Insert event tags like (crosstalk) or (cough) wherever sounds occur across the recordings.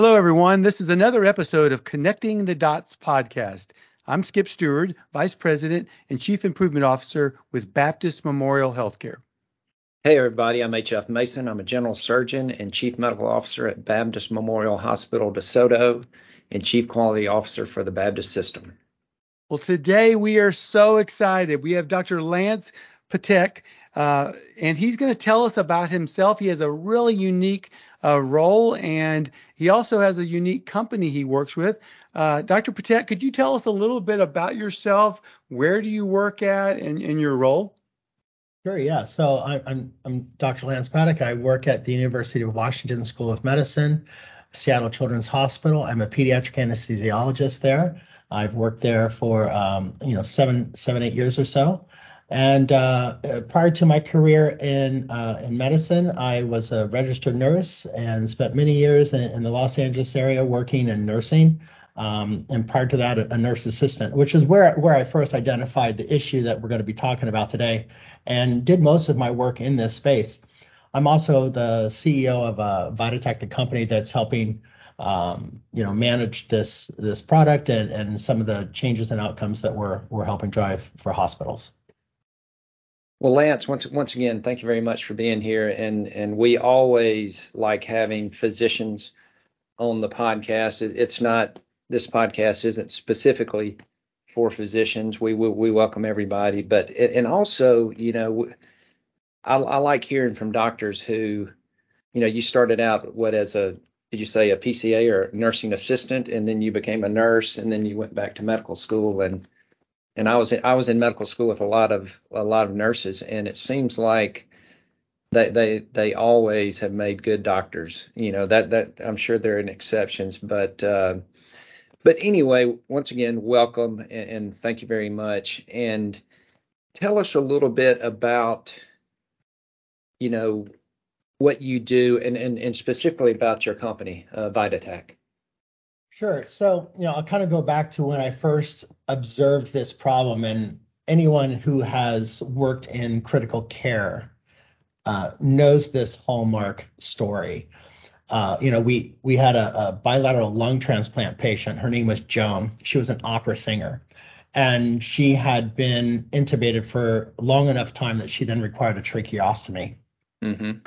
Hello, everyone. This is another episode of Connecting the Dots podcast. I'm Skip Stewart, Vice President and Chief Improvement Officer with Baptist Memorial Healthcare. Hey, everybody. I'm H.F. Mason. I'm a General Surgeon and Chief Medical Officer at Baptist Memorial Hospital DeSoto and Chief Quality Officer for the Baptist System. Well, today we are so excited. We have Dr. Lance Patak, uh, and he's going to tell us about himself. He has a really unique uh, role, and he also has a unique company he works with. Uh, Dr. Patak, could you tell us a little bit about yourself? Where do you work at and, and your role? Sure, yeah. So I'm, I'm, I'm Dr. Lance Patak. I work at the University of Washington School of Medicine, Seattle Children's Hospital. I'm a pediatric anesthesiologist there. I've worked there for um, you know seven, seven, eight years or so. And uh, prior to my career in uh, in medicine, I was a registered nurse and spent many years in, in the Los Angeles area working in nursing. Um, and prior to that, a, a, nurse assistant, which is where where I first identified the issue that we're going to be talking about today, and did most of my work in this space. I'm also the CEO of uh, Vidatak, the company that's helping um, you know manage this this product and, and some of the changes and outcomes that we're we're helping drive for hospitals. Well, Lance, once once again, thank you very much for being here. And and we always like having physicians on the podcast. It, it's not this podcast isn't specifically for physicians. We we, we welcome everybody, but and also, you know, I, I like hearing from doctors who, you know, you started out what as a did you say a PCA or nursing assistant, and then you became a nurse, and then you went back to medical school and and I was I was in medical school with a lot of a lot of nurses, and it seems like they they they always have made good doctors. You know that that I'm sure there are exceptions, but uh, but anyway, once again, welcome and, and thank you very much. And tell us a little bit about you know what you do and and, and specifically about your company, uh, Vidatak. Sure. So, you know, I'll kind of go back to when I first observed this problem, and anyone who has worked in critical care uh, knows this hallmark story. Uh, you know, we we had a, a, bilateral lung transplant patient. Her name was Joan. She was an opera singer, and she had been intubated for long enough time that she then required a tracheostomy. Mm-hmm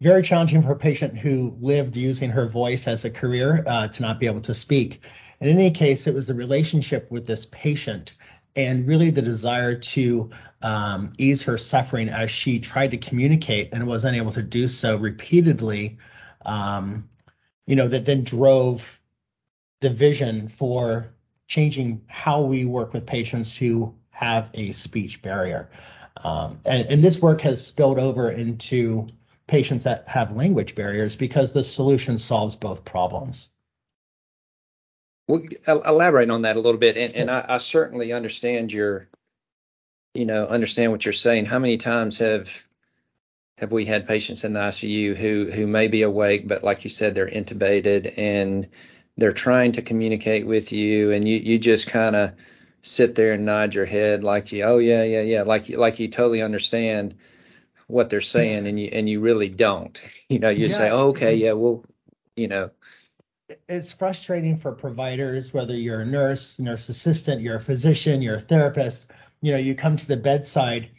very challenging for a patient who lived using her voice as a career uh, to not be able to speak. In any case, it was the relationship with this patient and really the desire to um, ease her suffering as she tried to communicate and was unable to do so repeatedly, um, you know, that then drove the vision for changing how we work with patients who have a speech barrier. Um, and, and, this work has spilled over into patients that have language barriers because the solution solves both problems. Well, elaborate on that a little bit, and, and I, I, certainly understand your, you know, understand what you're saying. How many times have have we had patients in the ICU who who may be awake, but like you said, they're intubated and they're trying to communicate with you, and you you just kind of sit there and nod your head like you, oh yeah, yeah, yeah, like you like you totally understand what they're saying and you and you really don't. (laughs) You know, you yeah. say, oh, okay, yeah, well, you know. It's frustrating for providers, whether you're a nurse, nurse assistant, you're a physician, you're a therapist, you know, you come to the bedside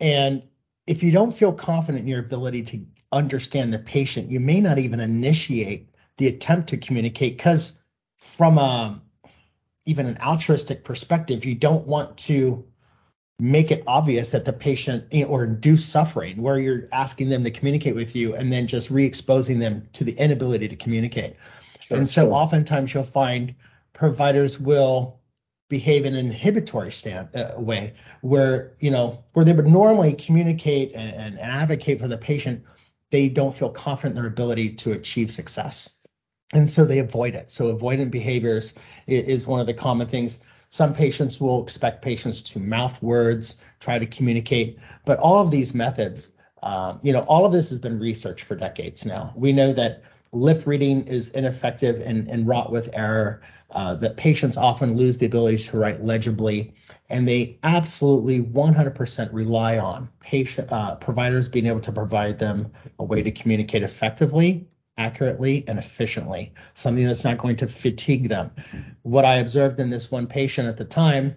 and if you don't feel confident in your ability to understand the patient, you may not even initiate the attempt to communicate because from a even an altruistic perspective, you don't want to make it obvious that the patient or induce suffering where you're asking them to communicate with you and then just re-exposing them to the inability to communicate. Sure, and so sure. oftentimes you'll find providers will behave in an inhibitory stand, uh, way where you know where they would normally communicate and, and, advocate for the patient they don't feel confident in their ability to achieve success and so they avoid it so avoidant behaviors is, is one of the common things some patients will expect patients to mouth words, try to communicate, but all of these methods, um, you know, all of this has been researched for decades now. We know that lip reading is ineffective and, and wrought with error, uh, that patients often lose the ability to write legibly, and they absolutely 100% rely on patient uh, providers being able to provide them a way to communicate effectively accurately and efficiently, something that's not going to fatigue them. What I observed in this one patient at the time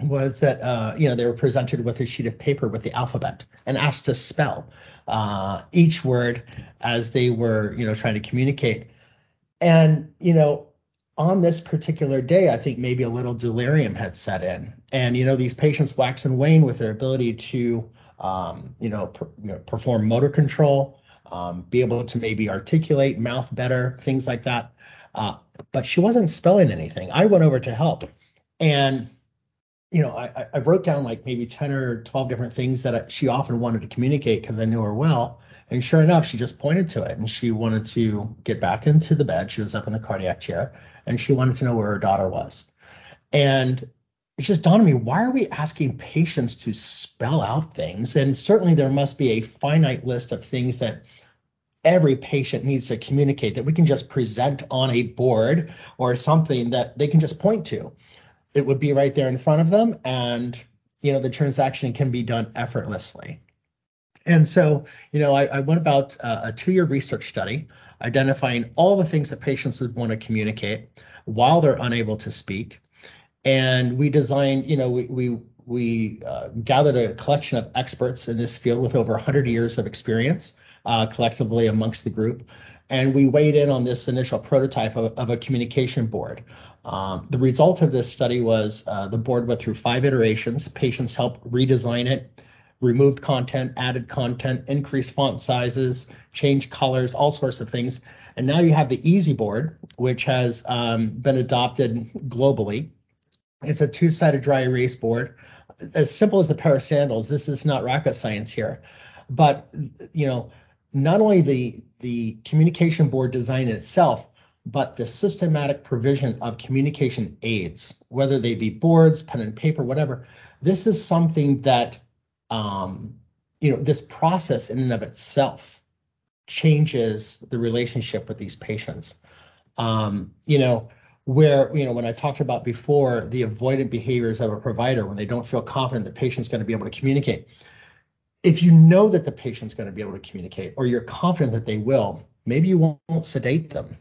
was that uh, you know they were presented with a sheet of paper with the alphabet and asked to spell uh, each word as they were you know trying to communicate. And you know on this particular day, I think maybe a little delirium had set in, and you know these patients wax and wane with their ability to um, you, know, per, you know perform motor control, um, be able to maybe articulate, mouth better, things like that. Uh, but she wasn't spelling anything. I went over to help, and you know, I, I wrote down like maybe 10 or 12 different things that she often wanted to communicate because I knew her well. And sure enough, she just pointed to it and she wanted to get back into the bed. She was up in the cardiac chair and she wanted to know where her daughter was. And it just dawned on me why are we asking patients to spell out things? And certainly there must be a finite list of things that every patient needs to communicate that we can just present on a board or something that they can just point to it would be right there in front of them and you know the transaction can be done effortlessly and so you know i, I went about uh, a two-year research study identifying all the things that patients would want to communicate while they're unable to speak and we designed you know we we, we uh, gathered a collection of experts in this field with over 100 years of experience uh, collectively amongst the group and we weighed in on this initial prototype of, of a communication board um, the result of this study was uh, the board went through five iterations. Patients helped redesign it, removed content, added content, increased font sizes, changed colors, all sorts of things. And now you have the EZ Board, which has um, been adopted globally. It's a two-sided dry erase board, as simple as a pair of sandals. This is not rocket science here, but you know, not only the the communication board design itself, but the systematic provision of communication aids, whether they be boards, pen and paper, whatever, this is something that, um, you know, this process in and of itself changes the relationship with these patients. Um, you know, where, you know, when I talked about before the avoidant behaviors of a provider when they don't feel confident the patient's going to be able to communicate. If you know that the patient's going to be able to communicate or you're confident that they will, maybe you won't sedate them.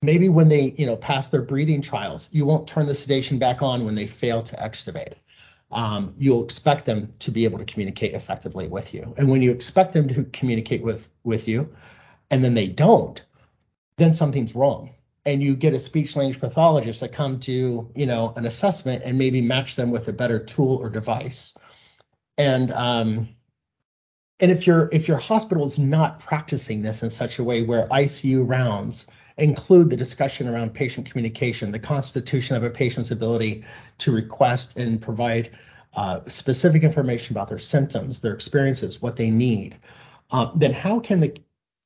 Maybe when they you know pass their breathing trials you won't turn the sedation back on when they fail to extubate. Um, you'll expect them to be able to communicate effectively with you. And when you expect them to communicate with with you and then they don't then something's wrong and you get a speech language pathologist that come to you know an assessment and maybe match them with a better tool or device. And um, and if your if your hospital is not practicing this in such a way where ICU rounds include the discussion around patient communication, the constitution of a patient's ability to request and provide uh, specific information about their symptoms, their experiences, what they need, uh, then how can the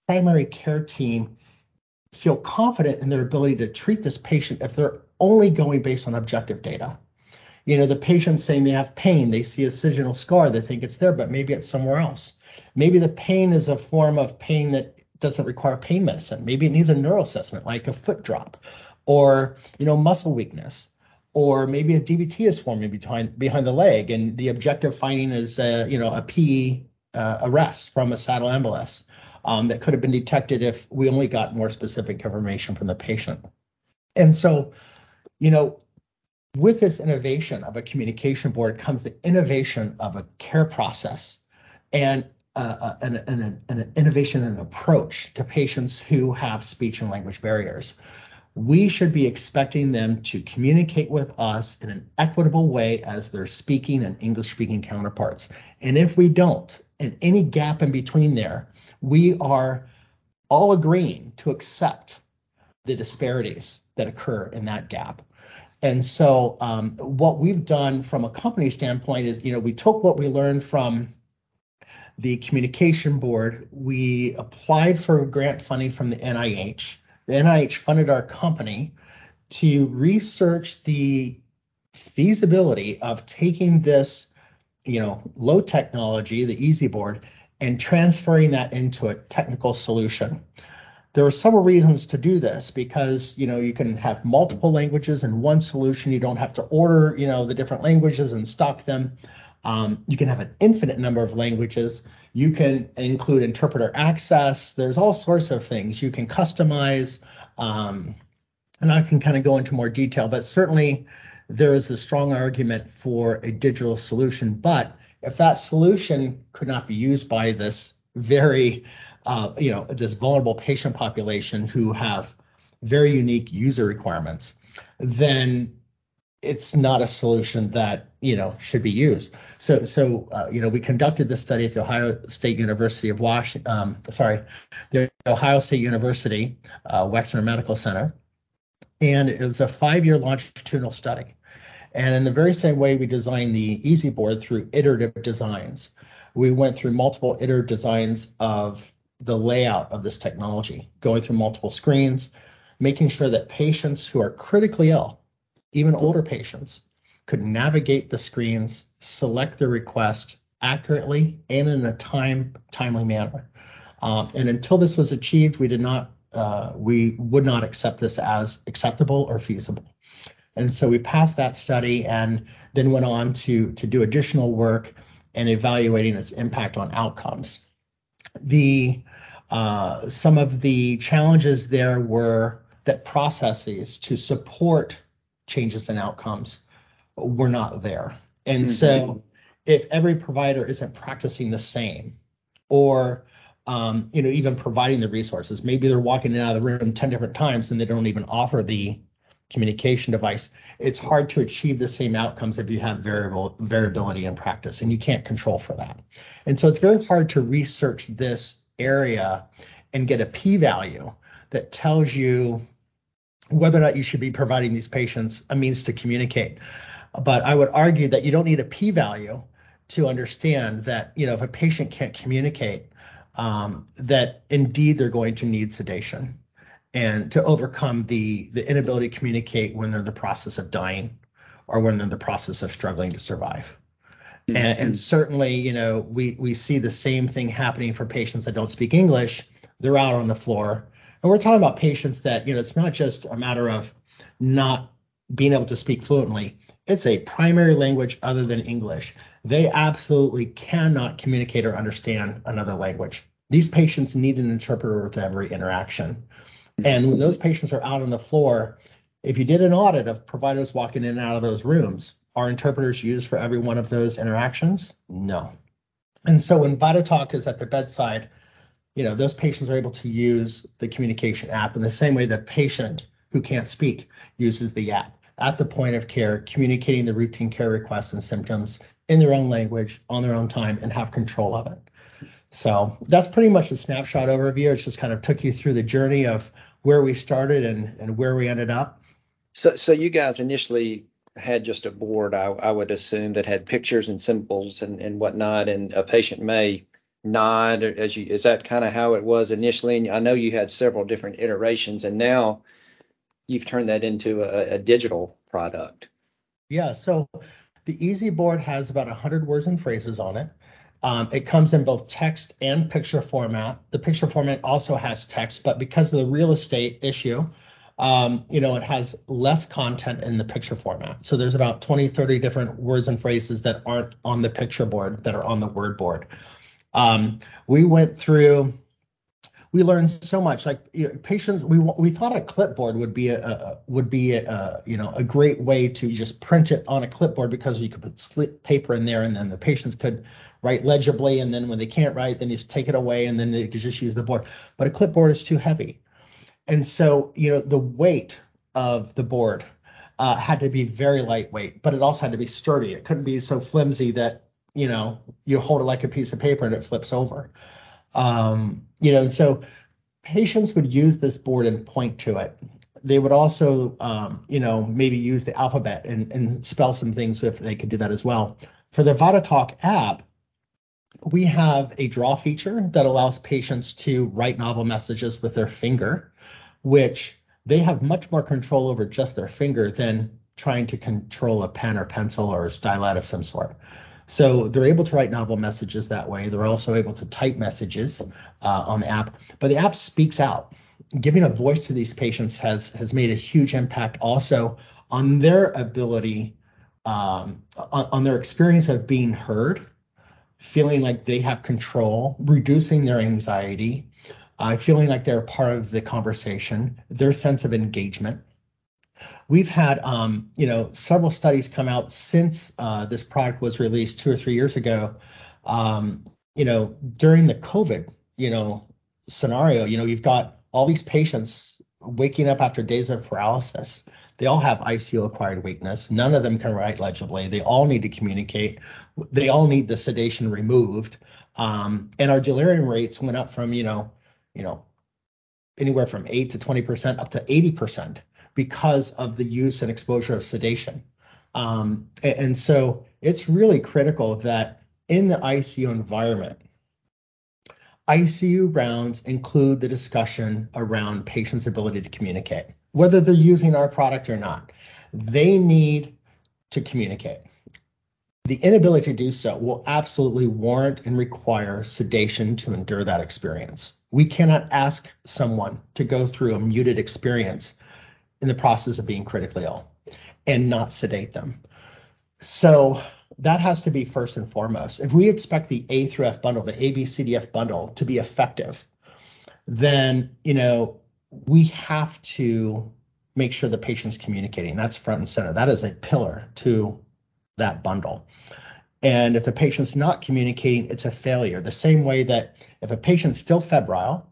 primary care team feel confident in their ability to treat this patient if they're only going based on objective data? You know, the patient's saying they have pain, they see a incisional scar, they think it's there, but maybe it's somewhere else. Maybe the pain is a form of pain that doesn't require pain medicine. Maybe it needs a neuro assessment like a foot drop or, you know, muscle weakness. Or maybe a DVT is forming behind behind the leg, and the objective finding is, uh, you know, a PE uh, arrest from a saddle embolus um, that could have been detected if we only got more specific information from the patient. And so, you know, with this innovation of a communication board comes the innovation of a care process. And uh, an, an, an innovation and approach to patients who have speech and language barriers. We should be expecting them to communicate with us in an equitable way as their speaking and English speaking counterparts. And if we don't, and any gap in between there, we are all agreeing to accept the disparities that occur in that gap. And so, um, what we've done from a company standpoint is, you know, we took what we learned from the communication board, we applied for grant funding from the NIH. The NIH funded our company to research the feasibility of taking this, you know, low technology, the EZ Board, and transferring that into a technical solution. There are several reasons to do this because you know you can have multiple languages in one solution. You don't have to order you know the different languages and stock them. Um, you can have an infinite number of languages. You can include interpreter access. There's all sorts of things you can customize. Um, and I can kind of go into more detail, but certainly there is a strong argument for a digital solution. But if that solution could not be used by this very, uh, you know, this vulnerable patient population who have very unique user requirements, then it's not a solution that you know should be used. So so uh, you know we conducted this study at the Ohio State University of Washington. Um, sorry, the Ohio State University uh, Wexner Medical Center, and it was a five-year longitudinal study. And in the very same way we designed the EZ Board through iterative designs, we went through multiple iterative designs of the layout of this technology, going through multiple screens, making sure that patients who are critically ill even older patients could navigate the screens, select their request accurately and in a time timely manner. Um, and until this was achieved, we did not uh, we would not accept this as acceptable or feasible. And so we passed that study and then went on to to do additional work and evaluating its impact on outcomes. The uh, some of the challenges there were that processes to support changes in outcomes were not there. And mm-hmm. so if every provider isn't practicing the same or um, you know, even providing the resources. Maybe they're walking in and out of the room 10 different times and they don't even offer the communication device. It's hard to achieve the same outcomes if you have variable variability in practice, and you can't control for that. And so it's very hard to research this area and get a p-value that tells you whether or not you should be providing these patients a means to communicate. But I would argue that you don't need a p-value to understand that you know if a patient can't communicate, um, that indeed they're going to need sedation and to overcome the the inability to communicate when they're in the process of dying or when they're in the process of struggling to survive. Mm-hmm. And, and certainly, you know, we we see the same thing happening for patients that don't speak English. They're out on the floor and we're talking about patients that, you know, it's not just a matter of not being able to speak fluently. It's a primary language other than English. They absolutely cannot communicate or understand another language. These patients need an interpreter with every interaction. Mm-hmm. And when those patients are out on the floor, if you did an audit of providers walking in and out of those rooms, are interpreters used for every one of those interactions? No. And so when VidaTalk is at the bedside, you know, those patients are able to use the communication app in the same way that patient who can't speak uses the app at the point of care, communicating the routine care requests and symptoms in their own language on their own time and have control of it. So that's pretty much the snapshot overview. It just kind of took you through the journey of where we started and, and where we ended up. So, so you guys initially had just a board, I, I would assume, that had pictures and symbols and, and whatnot, and a patient may nod as you is that kind of how it was initially and i know you had several different iterations and now you've turned that into a, a digital product yeah so the EZ board has about 100 words and phrases on it um, it comes in both text and picture format the picture format also has text but because of the real estate issue um, you know, it has less content in the picture format. So there's about 20, 30 different words and phrases that aren't on the picture board that are on the word board. Um, we went through we learned so much. Like you know, patients we we thought a clipboard would be a, a would be a, a, you know a great way to just print it on a clipboard because you could put slip paper in there and then the patients could write legibly and then when they can't write then you just take it away and then they could just use the board. But a clipboard is too heavy. And so you know the weight of the board uh, had to be very lightweight but it also had to be sturdy. It couldn't be so flimsy that you know, you hold it like a piece of paper and it flips over. Um, you know, so patients would use this board and point to it. They would also, um, you know, maybe use the alphabet and, and spell some things if they could do that as well. For the VidaTalk app, we have a draw feature that allows patients to write novel messages with their finger, which they have much more control over just their finger than trying to control a pen or pencil or a stylet of some sort. So they're able to write novel messages that way. They're also able to type messages uh, on the app, but the app speaks out. Giving a voice to these patients has has made a huge impact also on their ability um, on, on their experience of being heard, feeling like they have control, reducing their anxiety, uh, feeling like they're part of the conversation, their sense of engagement. We've had, um, you know, several studies come out since uh, this product was released two or three years ago. Um, you know, during the COVID, you know, scenario, you know, you've got all these patients waking up after days of paralysis. They all have ICU acquired weakness. None of them can write legibly. They all need to communicate. They all need the sedation removed. Um, and our delirium rates went up from, you know, you know, anywhere from 8 to 20% up to 80% because of the use and exposure of sedation. Um, and, and so it's really critical that in the ICU environment, ICU rounds include the discussion around patients' ability to communicate, whether they're using our product or not. They need to communicate. The inability to do so will absolutely warrant and require sedation to endure that experience. We cannot ask someone to go through a muted experience in the process of being critically ill and not sedate them. So that has to be first and foremost. If we expect the A through F bundle, the A, B, C, D, F bundle to be effective, then, you know, we have to make sure the patient's communicating. That's front and center. That is a pillar to that bundle. And if the patient's not communicating, it's a failure. The same way that if a patient's still febrile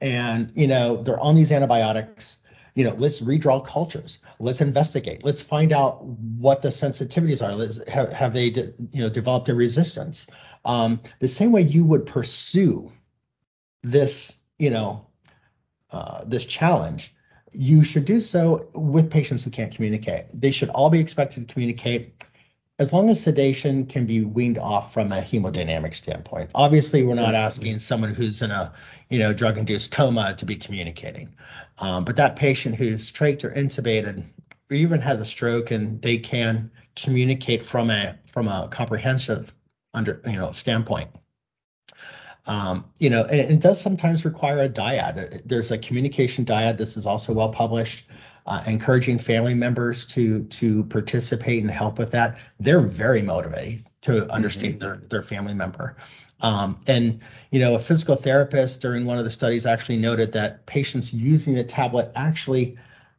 and, you know, they're on these antibiotics, you know, let's redraw cultures. Let's investigate. Let's find out what the sensitivities are. Let's, have, have they, de, you know, developed a resistance? Um, the same way you would pursue this, you know, uh, this challenge, you should do so with patients who can't communicate. They should all be expected to communicate as long as sedation can be weaned off from a hemodynamic standpoint. Obviously, we're not asking someone who's in a you know drug-induced coma to be communicating, um, but that patient who's trached or intubated or even has a stroke and they can communicate from a from a comprehensive under you know standpoint. Um, you know, and it does sometimes require a dyad. There's a communication dyad. This is also well published uh, encouraging family members to to participate and help with that. They're very motivated to understand mm-hmm. their their family member. Um, and you know, a physical therapist during one of the studies actually noted that patients using the tablet actually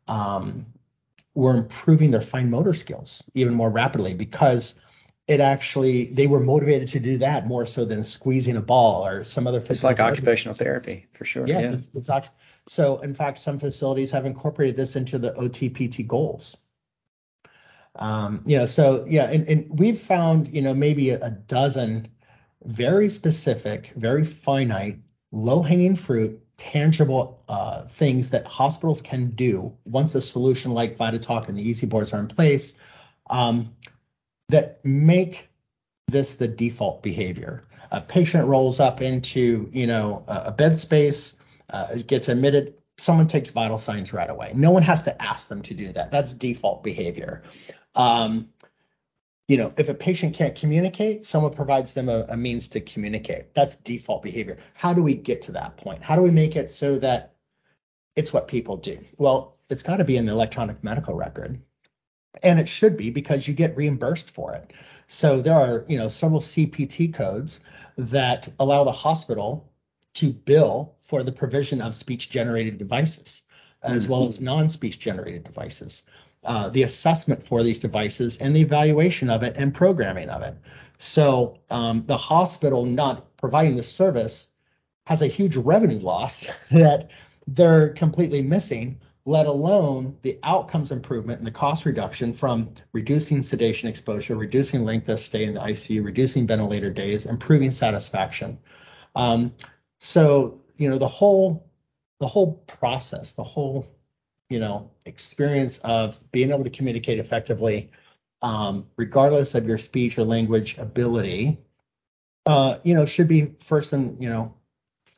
um, were improving their fine motor skills even more rapidly because it actually they were motivated to do that more so than squeezing a ball or some other physical. It's like therapy. occupational therapy for sure. Yes, yeah. it's, it's so, in fact, some facilities have incorporated this into the OTPT goals. Um, you know, so yeah, and, and we've found, you know, maybe a, a dozen very specific, very finite, low-hanging fruit, tangible uh, things that hospitals can do once a solution like VidaTalk and the EZ boards are in place um, that make this the default behavior. A patient rolls up into, you know, a, bed space uh, gets admitted, someone takes vital signs right away. No one has to ask them to do that. That's default behavior. Um, you know, if a patient can't communicate, someone provides them a, a, means to communicate. That's default behavior. How do we get to that point? How do we make it so that it's what people do? Well, it's got to be in the electronic medical record. And it should be because you get reimbursed for it. So there are, you know, several CPT codes that allow the hospital to bill for the provision of speech generated devices as mm-hmm. well as non speech generated devices. Uh, the assessment for these devices and the evaluation of it and programming of it. So um, the hospital not providing the service has a huge revenue loss (laughs) that they're completely missing, let alone the outcomes improvement and the cost reduction from reducing sedation exposure, reducing length of stay in the ICU, reducing ventilator days, improving satisfaction. Um, so you know the whole the whole process, the whole you know experience of being able to communicate effectively, um, regardless of your speech or language ability, uh, you know, should be first and you know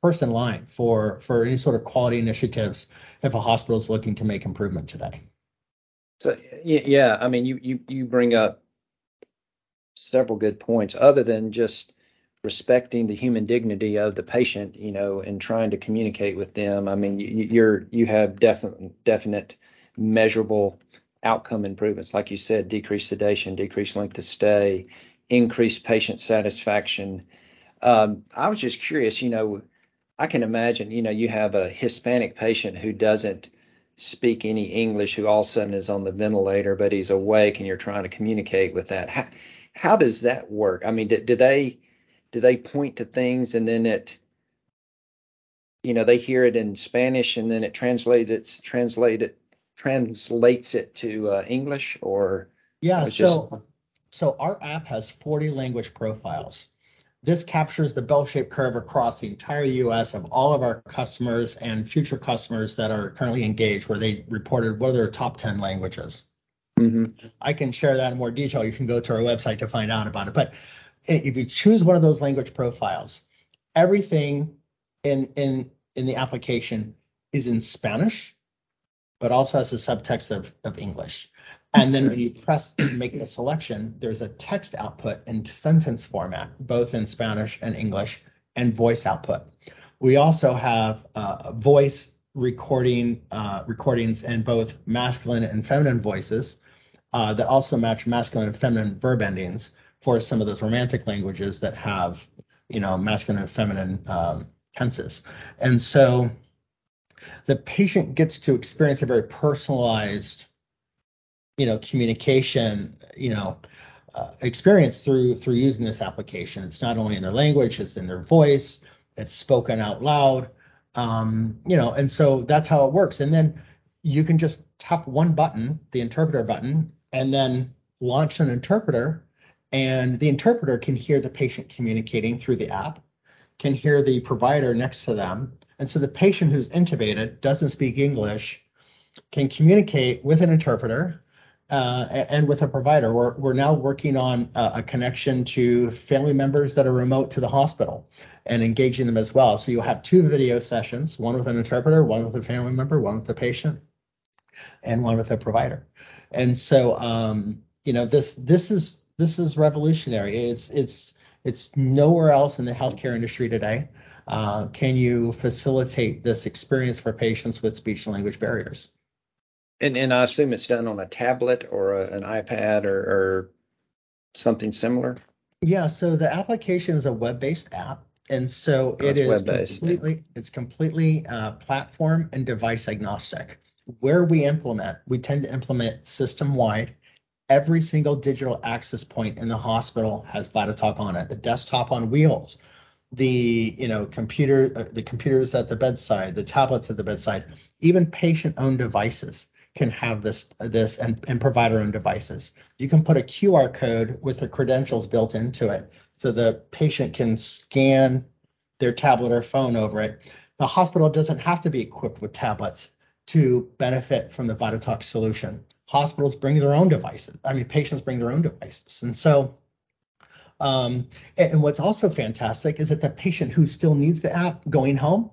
first in line for for any sort of quality initiatives if a hospital is looking to make improvement today. So yeah, I mean, you you you bring up several good points other than just respecting the human dignity of the patient, you know, and trying to communicate with them. I mean, you, you're you have definite definite measurable outcome improvements, like you said, decreased sedation, decreased length of stay, increased patient satisfaction. Um, I was just curious, you know, I can imagine, you know, you have a Hispanic patient who doesn't speak any English, who all of a sudden is on the ventilator, but he's awake, and you're trying to communicate with that. How, how does that work? I mean, do, do they do they point to things and then it you know they hear it in Spanish and then it translates translated translates it to uh, English or yeah so just... so our app has 40 language profiles this captures the bell-shaped curve across the entire US of all of our customers and future customers that are currently engaged where they reported what are their top 10 languages. Mm-hmm. I can share that in more detail. You can go to our website to find out about it. But if you choose one of those language profiles everything in in in the application is in Spanish but also has a subtext of, of English. And then when you press make a selection, there's a text output in sentence format, both in Spanish and English, and voice output. We also have uh, voice recording uh, recordings in both masculine and feminine voices uh, that also match masculine and feminine verb endings for some of those romantic languages that have, you know, masculine and feminine um, tenses. And so the patient gets to experience a very personalized, you know, communication, you know, uh, experience through through using this application. It's not only in their language, it's in their voice, it's spoken out loud, um, you know, and so that's how it works. And then you can just tap one button, the interpreter button, and then launch an interpreter, and the interpreter can hear the patient communicating through the app, can hear the provider next to them, and so the patient who's intubated doesn't speak English can communicate with an interpreter uh, and with a provider. We're, we're now working on a, a, connection to family members that are remote to the hospital and engaging them as well. So you'll have two video sessions, one with an interpreter, one with a family member, one with the patient, and one with a provider. And so, um, you know, this this is this is revolutionary. It's it's it's nowhere else in the healthcare industry today. Uh, can you facilitate this experience for patients with speech and language barriers? And, and I assume it's done on a tablet or a, an iPad or, or something similar. Yeah, so the application is a web-based app, and so oh, it is completely it's completely uh, platform and device agnostic. Where we implement, we tend to implement system-wide. Every single digital access point in the hospital has VidaTalk on it. The desktop on wheels the you know computer uh, the computers at the bedside the tablets at the bedside even patient owned devices can have this this and, and provider owned devices. You can put a qr code with the credentials built into it so the patient can scan their tablet or phone over it. The hospital doesn't have to be equipped with tablets to benefit from the VidaTalk solution. Hospitals bring their own devices i mean patients bring their own devices. And so um, and what's also fantastic is that the patient who still needs the app going home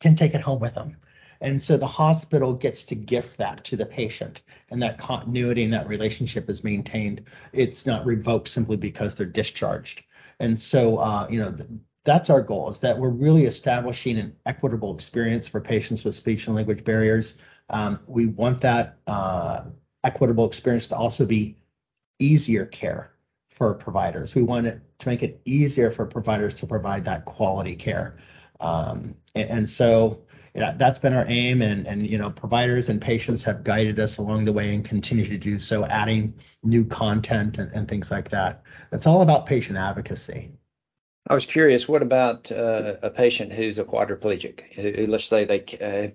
can take it home with them. And so the hospital gets to gift that to the patient, and that continuity and that relationship is maintained. It's not revoked simply because they're discharged. And so, uh, you know, th- that's our goal is that we're really establishing an equitable experience for patients with speech and language barriers. Um, we want that uh, equitable experience to also be easier care for providers. We want it to make it easier for providers to provide that quality care. Um, and, and, so yeah, that's been our aim and, and you know providers and patients have guided us along the way and continue to do so adding new content and, and things like that it's all about patient advocacy i was curious what about uh, a patient who's a quadriplegic let's say they uh,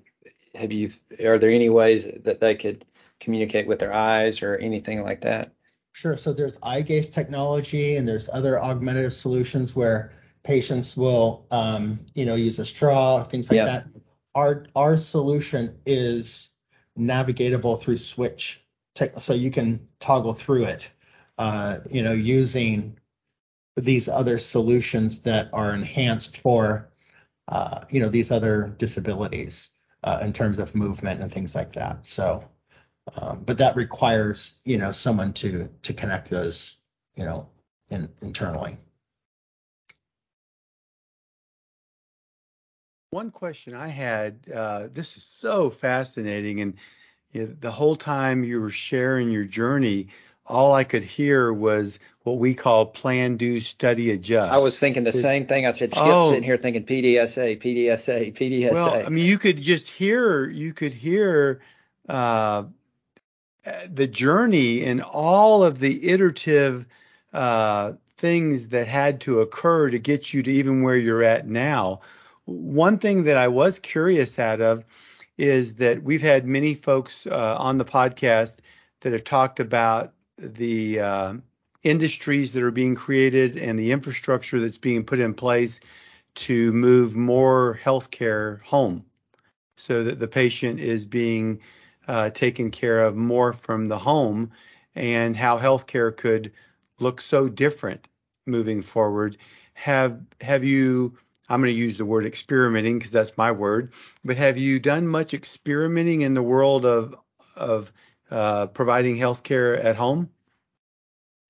have you are there any ways that they could communicate with their eyes or anything like that Sure. So there's eye gaze technology and there's other augmentative solutions where patients will, um, you know, use a straw, things like that. Our our solution is navigatable through switch, tech, so you can toggle through it, uh, you know, using these other solutions that are enhanced for, uh, you know, these other disabilities uh, in terms of movement and things like that. So um, but that requires, you know, someone to to connect those, you know, in, internally. One question I had, uh, this is so fascinating, and you know, the whole time you were sharing your journey, all I could hear was what we call plan, do, study, adjust. I was thinking the same thing. I said, Skip's Oh. sitting here thinking PDSA, PDSA, PDSA. Well, I mean, you could just hear, you could hear uh, the journey and all of the iterative uh, things that had to occur to get you to even where you're at now. One thing that I was curious out of is that we've had many folks uh, on the podcast that have talked about the uh, industries that are being created and the infrastructure that's being put in place to move more healthcare home so that the patient is being uh, taken care of more from the home and how healthcare could look so different moving forward. Have have you I'm going to use the word experimenting because that's my word, but have you done much experimenting in the world of of uh, providing healthcare at home?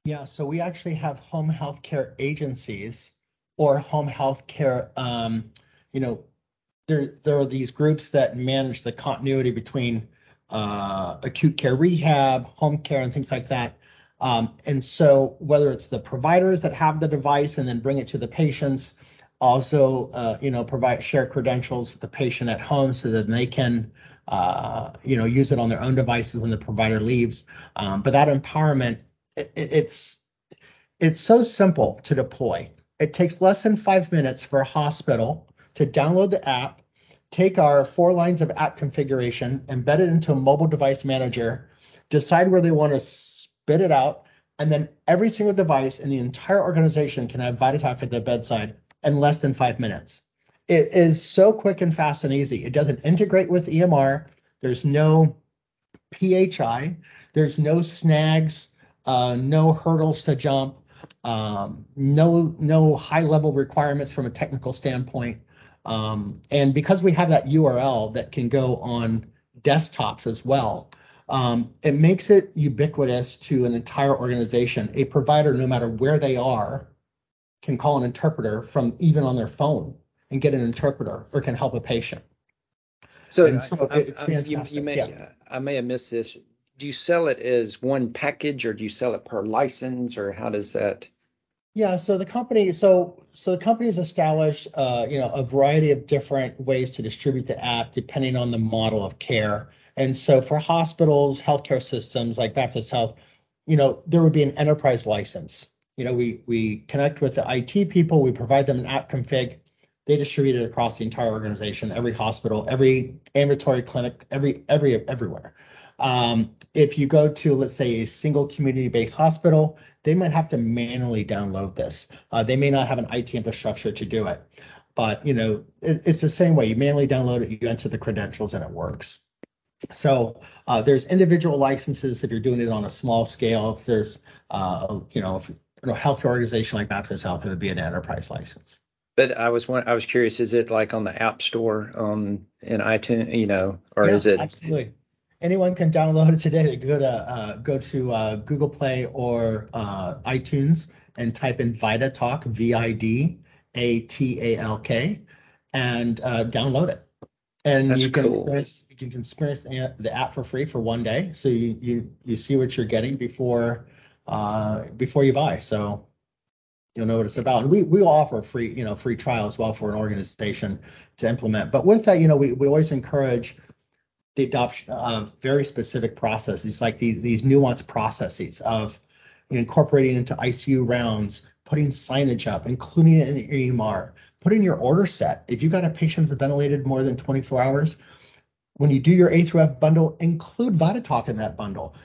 Yeah, so we actually have home healthcare agencies or home healthcare. um, you know, there, there are these groups that manage the continuity between uh, acute care rehab, home care, and things like that. Um, and so whether it's the providers that have the device and then bring it to the patients, also, uh, you know, provide share credentials with the patient at home so that they can, uh, you know, use it on their own devices when the provider leaves. Um, but that empowerment it, it's it's so simple to deploy. It takes less than five minutes for a hospital to download the app, take our four lines of app configuration, embed it into a mobile device manager, decide where they want to spit it out, and then every single device in the entire organization can have VidaTalk at their bedside in less than five minutes. It is so quick and fast and easy. It doesn't integrate with EMR. There's no PHI. There's no snags uh, no hurdles to jump, um, no no high level requirements from a technical standpoint. Um, and because we have that URL that can go on desktops as well, um, it makes it ubiquitous to an entire organization. A provider, no matter where they are, can call an interpreter from even on their phone and get an interpreter or can help a patient. so, and so I, it's I- you- fantastic, You, may, yeah. I may have missed this. Do you sell it as one package, or do you sell it per license, or how does that? Yeah, so the company, so so the company's established, uh, you know, a variety of different ways to distribute the app depending on the model of care. And so for hospitals, healthcare systems like Baptist Health, you know, there would be an enterprise license. You know, we we connect with the IT people, we provide them an app config, they distribute it across the entire organization, every hospital, every ambulatory clinic, every every everywhere. Um, if you go to, let's say, a single community-based hospital, they might have to manually download this. Uh, they may not have an IT infrastructure to do it, but you know, it, it's the same way. You manually download it, you enter the credentials, and it works. So uh, there's individual licenses if you're doing it on a small scale. If there's, uh, you know, if you know, healthcare organization like Baptist Health, it would be an enterprise license. But I was one, I was curious. Is it like on the App Store um, in iTunes, you know, or Yeah, is it? absolutely? Anyone can download it today. Go to uh, go to uh, Google Play or uh, iTunes and type in Vida Talk V I D A T A L K and uh, download it. And That's you can cool. experience you can experience the the app for free for one day. So you you you see what you're getting before uh, before you buy. So you'll know what it's about. And we we offer free you know free trial as well for an organization to implement. But with that, you know, we we always encourage the adoption of very specific processes, like these these nuanced processes of incorporating into ICU rounds, putting signage up, including it in EMR, putting your order set. If you've got a patient that's ventilated more than 24 hours, when you do your A through F bundle, include VidaTalk in that bundle.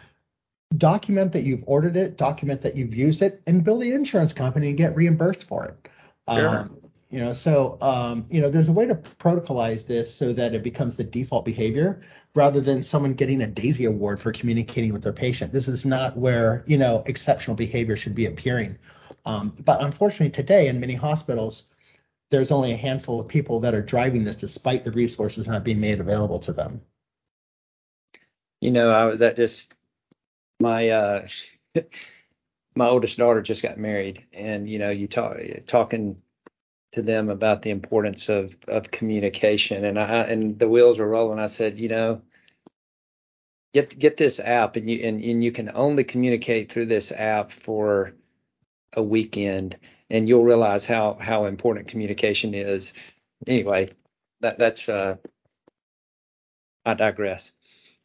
Document that you've ordered it, document that you've used it, and bill the insurance company and get reimbursed for it. Sure. Um, you know, so um, you know, there's a way to protocolize this so that it becomes the default behavior rather than someone getting a Daisy Award for communicating with their patient. This is not where you know exceptional behavior should be appearing. Um, but unfortunately, today in many hospitals, there's only a handful of people that are driving this, despite the resources not being made available to them. You know, I, that just my uh (laughs) my oldest daughter just got married, and you know, you talk talking to them about the importance of of communication, and I and the wheels were rolling. I said, you know, get get this app, and you and, and you can only communicate through this app for a weekend, and you'll realize how how important communication is. Anyway, that that's uh, I digress.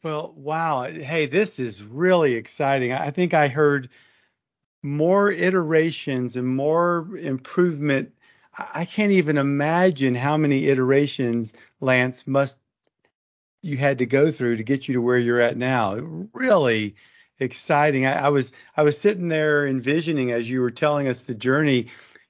Well, wow. Hey, this is really exciting. I think I heard more iterations and more improvement. I can't even imagine how many iterations Lance must you had to go through to get you to where you're at now. Really exciting. I, I was I was sitting there envisioning as you were telling us the journey,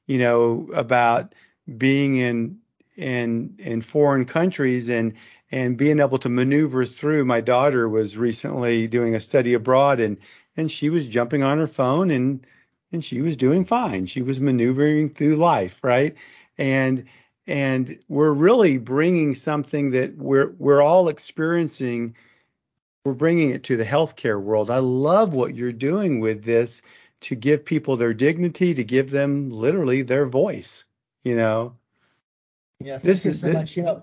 you know, about being in in in foreign countries and and being able to maneuver through. My daughter was recently doing a study abroad and and she was jumping on her phone and and she was doing fine. She was maneuvering through life, right? And and we're really bringing something that we're we're all experiencing. We're bringing it to the healthcare world. I love what you're doing with this to give people their dignity, to give them literally their voice. You know. Yeah, thank this you so this, much. You know,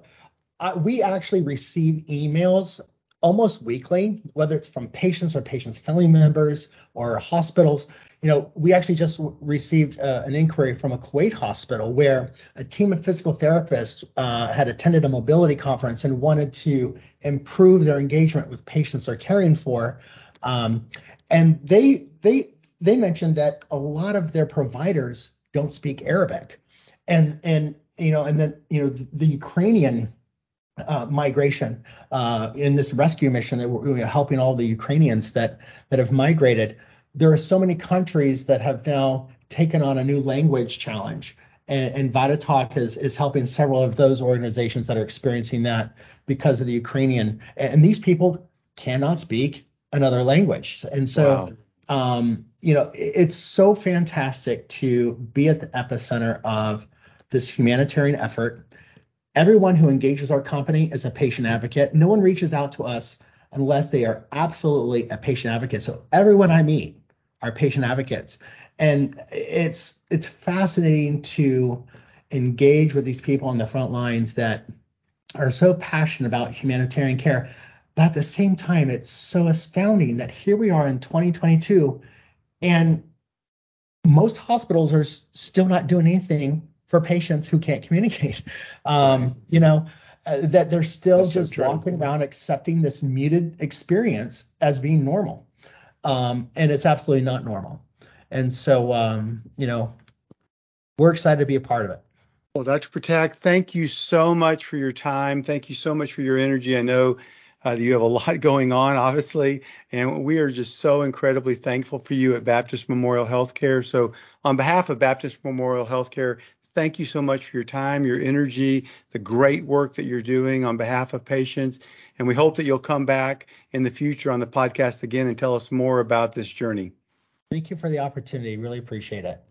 uh, we actually receive emails almost weekly, whether it's from patients or patients' family members or hospitals. You know, we actually just received uh, an inquiry from a Kuwait hospital where a team of physical therapists uh, had attended a mobility conference and wanted to improve their engagement with patients they're caring for. Um, and they they they mentioned that a lot of their providers don't speak Arabic, and and you know, and then you know the, the Ukrainian uh, migration uh, in this rescue mission that we're helping all the Ukrainians that that have migrated. There are so many countries that have now taken on a new language challenge, and, and VidaTalk is is helping several of those organizations that are experiencing that because of the Ukrainian. And these people cannot speak another language, and so. Wow. Um, you know, it's so fantastic to be at the epicenter of this humanitarian effort Everyone who engages our company is a patient advocate. No one reaches out to us unless they are absolutely a patient advocate. So everyone I meet are patient advocates. And it's it's fascinating to engage with these people on the front lines that are so passionate about humanitarian care. But at the same time, it's so astounding that here we are in 2022 and most hospitals are still not doing anything for patients who can't communicate. Um. You know, uh, that they're still That's just so walking around accepting this muted experience as being normal. Um, and it's absolutely not normal. And so, um, you know, we're excited to be a part of it. Well, Dr. Patak, thank you so much for your time. Thank you so much for your energy. I know uh, you have a (laughs) lot going on, obviously, and we are just so incredibly thankful for you at Baptist Memorial Healthcare. So, on behalf of Baptist Memorial Healthcare, thank you so much for your time, your energy, the great work that you're doing on behalf of patients. And we hope that you'll come back in the future on the podcast again and tell us more about this journey. Thank you for the opportunity. Really appreciate it.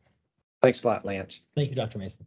Thanks a lot, Lance. Thank you, Dr. Mason.